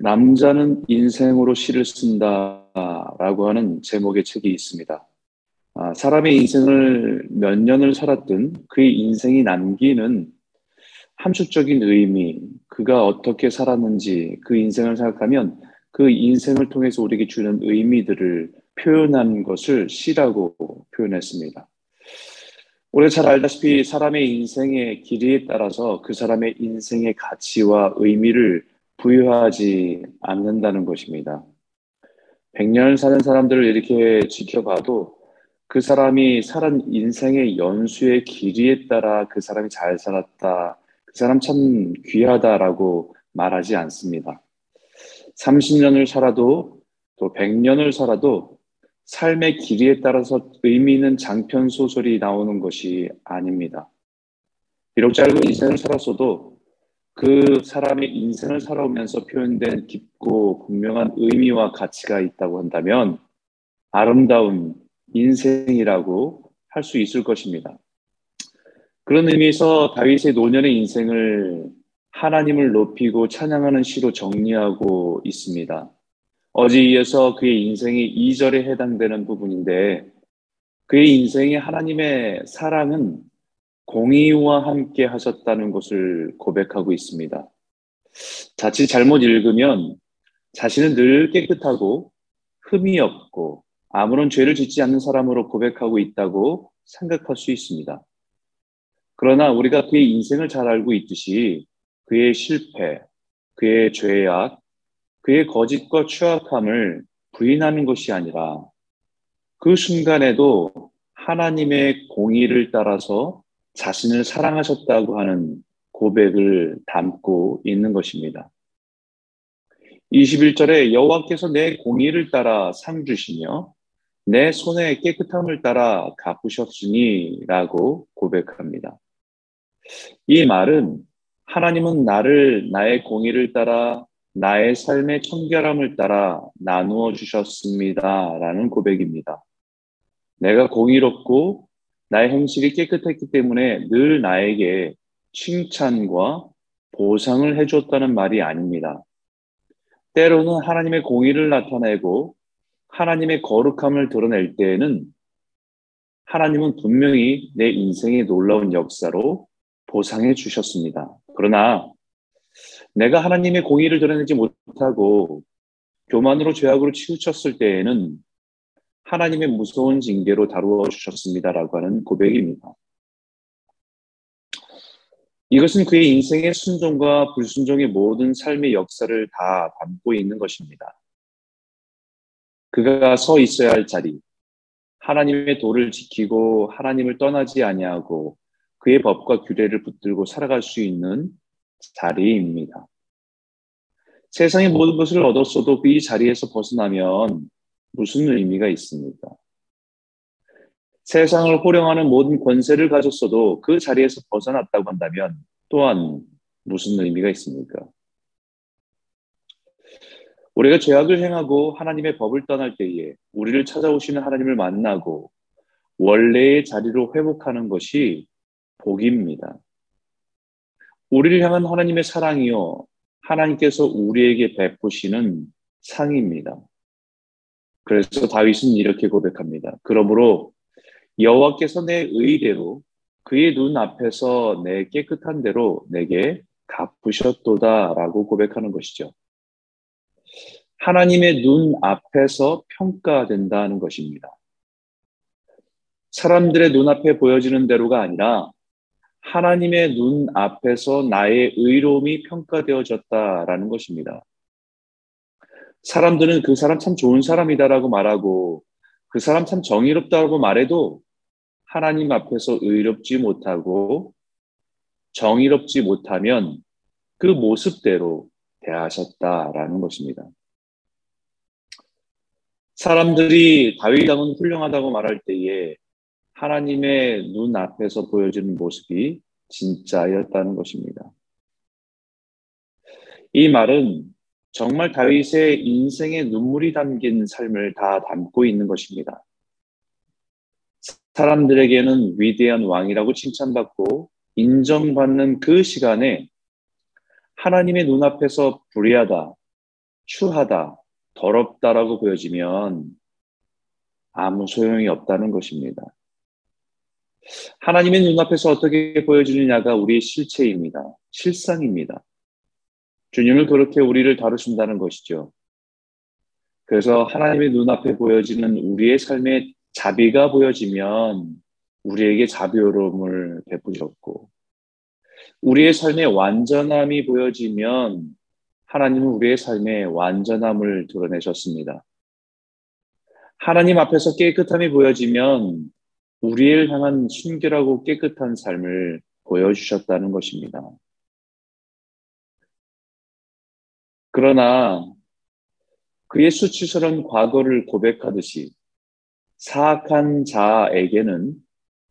남자는 인생으로 시를 쓴다라고 하는 제목의 책이 있습니다. 아, 사람의 인생을 몇 년을 살았든 그의 인생이 남기는 함축적인 의미, 그가 어떻게 살았는지 그 인생을 생각하면 그 인생을 통해서 우리에게 주는 의미들을 표현한 것을 시라고 표현했습니다. 우리가 잘 알다시피 사람의 인생의 길이에 따라서 그 사람의 인생의 가치와 의미를 부여하지 않는다는 것입니다. 100년 사는 사람들을 이렇게 지켜봐도 그 사람이 살은 인생의 연수의 길이에 따라 그 사람이 잘 살았다, 그 사람 참 귀하다라고 말하지 않습니다. 30년을 살아도 또 100년을 살아도 삶의 길이에 따라서 의미 있는 장편 소설이 나오는 것이 아닙니다. 비록 짧은 인생을 살았어도 그 사람의 인생을 살아오면서 표현된 깊고 분명한 의미와 가치가 있다고 한다면 아름다운 인생이라고 할 수 있을 것입니다. 그런 의미에서 다윗의 노년의 인생을 하나님을 높이고 찬양하는 시로 정리하고 있습니다. 어제 이어서 그의 인생이 2절에 해당되는 부분인데 그의 인생의 하나님의 사랑은 공의와 함께 하셨다는 것을 고백하고 있습니다. 자칫 잘못 읽으면 자신은 늘 깨끗하고 흠이 없고 아무런 죄를 짓지 않는 사람으로 고백하고 있다고 생각할 수 있습니다. 그러나 우리가 그의 인생을 잘 알고 있듯이 그의 실패, 그의 죄악, 그의 거짓과 추악함을 부인하는 것이 아니라 그 순간에도 하나님의 공의를 따라서 자신을 사랑하셨다고 하는 고백을 담고 있는 것입니다. 21절에 여호와께서 내 공의를 따라 상 주시며 내 손의 깨끗함을 따라 갚으셨으니라고 고백합니다. 이 말은 하나님은 나를 나의 공의를 따라 나의 삶의 청결함을 따라 나누어 주셨습니다라는 고백입니다. 내가 공의롭고 나의 행실이 깨끗했기 때문에 늘 나에게 칭찬과 보상을 해줬다는 말이 아닙니다. 때로는 하나님의 공의를 나타내고 하나님의 거룩함을 드러낼 때에는 하나님은 분명히 내 인생의 놀라운 역사로 보상해 주셨습니다. 그러나 내가 하나님의 공의를 드러내지 못하고 교만으로 죄악으로 치우쳤을 때에는 하나님의 무서운 징계로 다루어 주셨습니다라고 하는 고백입니다. 이것은 그의 인생의 순종과 불순종의 모든 삶의 역사를 다 담고 있는 것입니다. 그가 서 있어야 할 자리, 하나님의 도를 지키고 하나님을 떠나지 아니하고 그의 법과 규례를 붙들고 살아갈 수 있는 자리입니다. 세상의 모든 것을 얻었어도 그 이 자리에서 벗어나면 무슨 의미가 있습니까? 세상을 호령하는 모든 권세를 가졌어도 그 자리에서 벗어났다고 한다면 또한 무슨 의미가 있습니까? 우리가 죄악을 행하고 하나님의 법을 떠날 때에 우리를 찾아오시는 하나님을 만나고 원래의 자리로 회복하는 것이 복입니다. 우리를 향한 하나님의 사랑이요. 하나님께서 우리에게 베푸시는 상입니다. 그래서 다윗은 이렇게 고백합니다. 그러므로 여호와께서 내 의대로 그의 눈 앞에서 내 깨끗한 대로 내게 갚으셨도다라고 고백하는 것이죠. 하나님의 눈 앞에서 평가된다는 것입니다. 사람들의 눈앞에 보여지는 대로가 아니라 하나님의 눈 앞에서 나의 의로움이 평가되어졌다라는 것입니다. 사람들은 그 사람 참 좋은 사람이다라고 말하고 그 사람 참 정의롭다고 말해도 하나님 앞에서 의롭지 못하고 정의롭지 못하면 그 모습대로 대하셨다라는 것입니다. 사람들이 다윗 왕은 훌륭하다고 말할 때에 하나님의 눈 앞에서 보여지는 모습이 진짜였다는 것입니다. 이 말은 정말 다윗의 인생의 눈물이 담긴 삶을 다 담고 있는 것입니다. 사람들에게는 위대한 왕이라고 칭찬받고 인정받는 그 시간에 하나님의 눈앞에서 불의하다, 추하다, 더럽다라고 보여지면 아무 소용이 없다는 것입니다. 하나님의 눈앞에서 어떻게 보여지느냐가 우리의 실체입니다. 실상입니다. 주님을 그렇게 우리를 다루신다는 것이죠. 그래서 하나님의 눈앞에 보여지는 우리의 삶의 자비가 보여지면 우리에게 자비로움을 베푸셨고, 우리의 삶의 완전함이 보여지면 하나님은 우리의 삶의 완전함을 드러내셨습니다. 하나님 앞에서 깨끗함이 보여지면 우리를 향한 순결하고 깨끗한 삶을 보여주셨다는 것입니다. 그러나 그의 수치스러운 과거를 고백하듯이 사악한 자에게는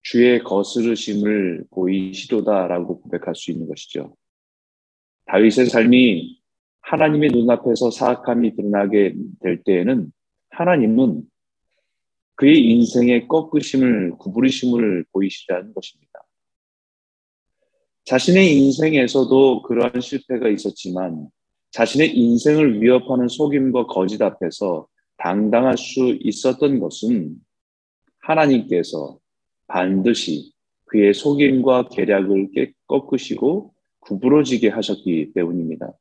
주의 거스르심을 보이시도다라고 고백할 수 있는 것이죠. 다윗의 삶이 하나님의 눈앞에서 사악함이 드러나게 될 때에는 하나님은 그의 인생의 꺾으심을, 구부리심을 보이시라는 것입니다. 자신의 인생에서도 그러한 실패가 있었지만 자신의 인생을 위협하는 속임과 거짓 앞에서 당당할 수 있었던 것은 하나님께서 반드시 그의 속임과 계략을 꺾으시고 구부러지게 하셨기 때문입니다.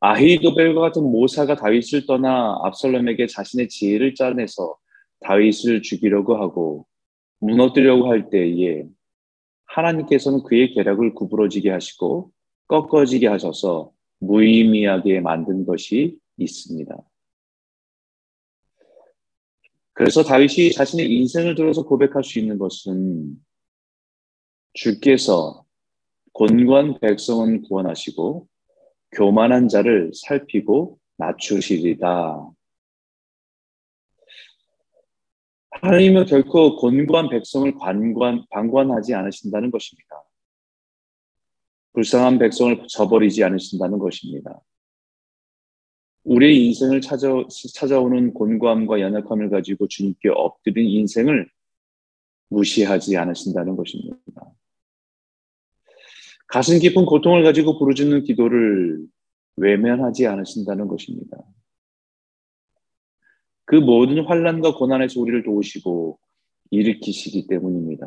아히도벨과 같은 모사가 다윗을 떠나 압살롬에게 자신의 지혜를 짜내서 다윗을 죽이려고 하고 무너뜨리려고 할 때에 하나님께서는 그의 계략을 구부러지게 하시고 꺾어지게 하셔서 무의미하게 만든 것이 있습니다. 그래서 다윗이 자신의 인생을 들어서 고백할 수 있는 것은 주께서 곤고한 백성은 구원하시고 교만한 자를 살피고 낮추시리다. 하나님은 결코 곤고한 백성을 관관, 방관하지 않으신다는 것입니다. 불쌍한 백성을 저버리지 않으신다는 것입니다. 우리의 인생을 찾아, 찾아오는 곤고함과 연약함을 가지고 주님께 엎드린 인생을 무시하지 않으신다는 것입니다. 가슴 깊은 고통을 가지고 부르짖는 기도를 외면하지 않으신다는 것입니다. 그 모든 환란과 고난에서 우리를 도우시고 일으키시기 때문입니다.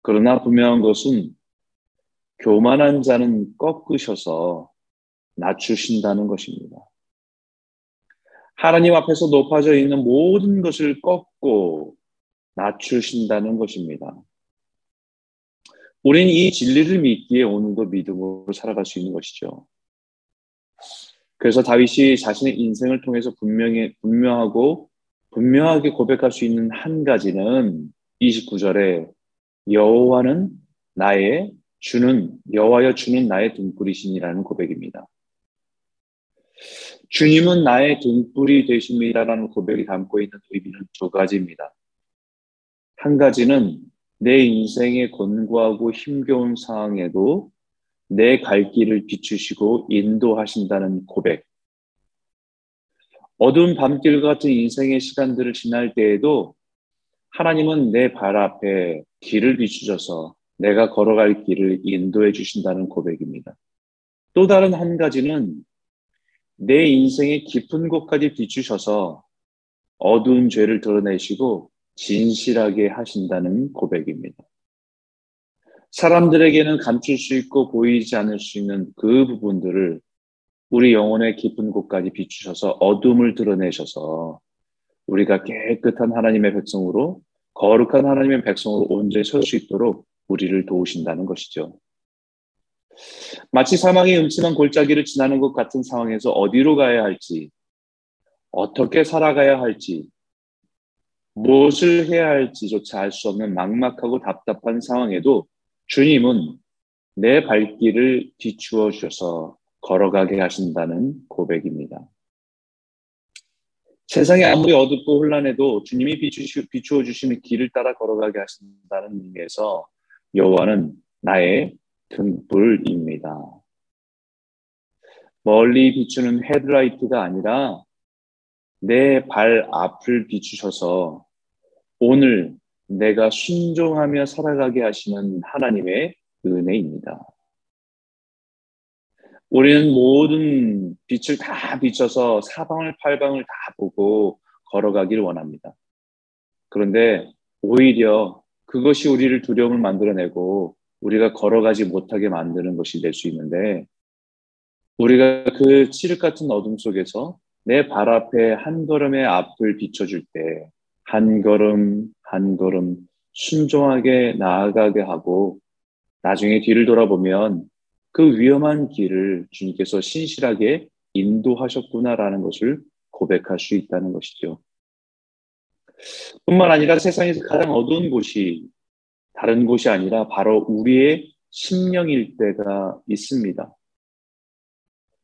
그러나 분명한 것은 교만한 자는 꺾으셔서 낮추신다는 것입니다. 하나님 앞에서 높아져 있는 모든 것을 꺾고 낮추신다는 것입니다. 우리는 이 진리를 믿기에 오늘도 믿음으로 살아갈 수 있는 것이죠. 그래서 다윗이 자신의 인생을 통해서 분명히, 분명하고 분명하게 고백할 수 있는 한 가지는 29절에 여호와는 나의 주는 여호와여 주는 나의 등불이시니라는 고백입니다. 주님은 나의 등불이 되십니다라는 고백이 담고 있는 의미는 두 가지입니다. 한 가지는 내 인생의 곤고하고 힘겨운 상황에도 내 갈 길을 비추시고 인도하신다는 고백. 어두운 밤길 같은 인생의 시간들을 지날 때에도 하나님은 내 발 앞에 길을 비추셔서 내가 걸어갈 길을 인도해 주신다는 고백입니다. 또 다른 한 가지는 내 인생의 깊은 곳까지 비추셔서 어두운 죄를 드러내시고 진실하게 하신다는 고백입니다. 사람들에게는 감출 수 있고 보이지 않을 수 있는 그 부분들을 우리 영혼의 깊은 곳까지 비추셔서 어둠을 드러내셔서 우리가 깨끗한 하나님의 백성으로 거룩한 하나님의 백성으로 온전히 설 수 있도록 우리를 도우신다는 것이죠. 마치 사망의 음침한 골짜기를 지나는 것 같은 상황에서 어디로 가야 할지, 어떻게 살아가야 할지, 무엇을 해야 할지조차 알 수 없는 막막하고 답답한 상황에도 주님은 내 발길을 비추어 주셔서 걸어가게 하신다는 고백입니다. 세상이 아무리 어둡고 혼란해도 주님이 비추어 주시는 길을 따라 걸어가게 하신다는 의미에서 여호와는 나의 등불입니다. 멀리 비추는 헤드라이트가 아니라 내 발 앞을 비추셔서 오늘 내가 순종하며 살아가게 하시는 하나님의 은혜입니다. 우리는 모든 빛을 다 비춰서 사방을 팔방을 다 보고 걸어가기를 원합니다. 그런데 오히려 그것이 우리를 두려움을 만들어내고 우리가 걸어가지 못하게 만드는 것이 될 수 있는데 우리가 그 칠흑 같은 어둠 속에서 내 발 앞에 한 걸음의 앞을 비춰줄 때 한 걸음 한 걸음 순종하게 나아가게 하고 나중에 뒤를 돌아보면 그 위험한 길을 주님께서 신실하게 인도하셨구나라는 것을 고백할 수 있다는 것이죠. 뿐만 아니라 세상에서 가장 어두운 곳이 다른 곳이 아니라 바로 우리의 심령일 때가 있습니다.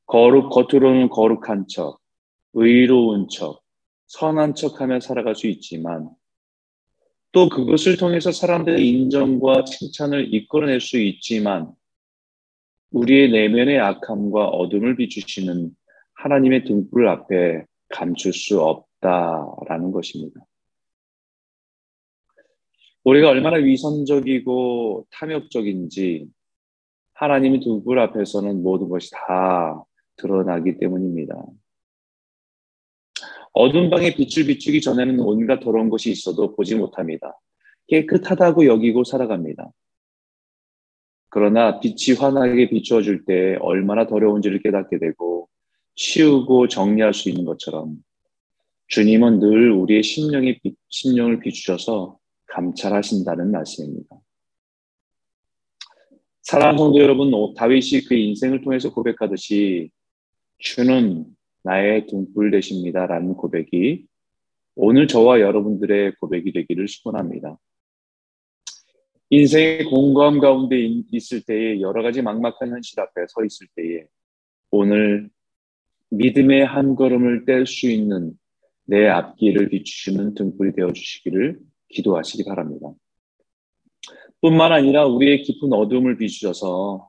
거룩, 겉으로는 거룩한 척, 의로운 척, 선한 척 하며 살아갈 수 있지만 또 그것을 통해서 사람들의 인정과 칭찬을 이끌어낼 수 있지만 우리의 내면의 악함과 어둠을 비추시는 하나님의 등불 앞에 감출 수 없다라는 것입니다. 우리가 얼마나 위선적이고 탐욕적인지 하나님의 등불 앞에서는 모든 것이 다 드러나기 때문입니다. 어두운 방에 빛을 비추기 전에는 온갖 더러운 것이 있어도 보지 못합니다. 깨끗하다고 여기고 살아갑니다. 그러나 빛이 환하게 비추어 줄 때 얼마나 더러운지를 깨닫게 되고 치우고 정리할 수 있는 것처럼 주님은 늘 우리의 심령의 심령을 비추셔서 감찰하신다는 말씀입니다. 사랑하는 성도 여러분, 다윗이 그 인생을 통해서 고백하듯이 주는 나의 등불 되십니다라는 고백이 오늘 저와 여러분들의 고백이 되기를 축원합니다. 인생의 공감 가운데 있을 때에 여러 가지 막막한 현실 앞에 서 있을 때에 오늘 믿음의 한 걸음을 뗄 수 있는 내 앞길을 비추시는 등불이 되어 주시기를 기도하시기 바랍니다. 뿐만 아니라 우리의 깊은 어둠을 비추셔서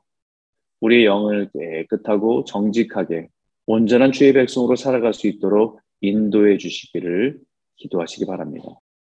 우리의 영을 깨끗하고 정직하게 온전한 주의 백성으로 살아갈 수 있도록 인도해 주시기를 기도하시기 바랍니다.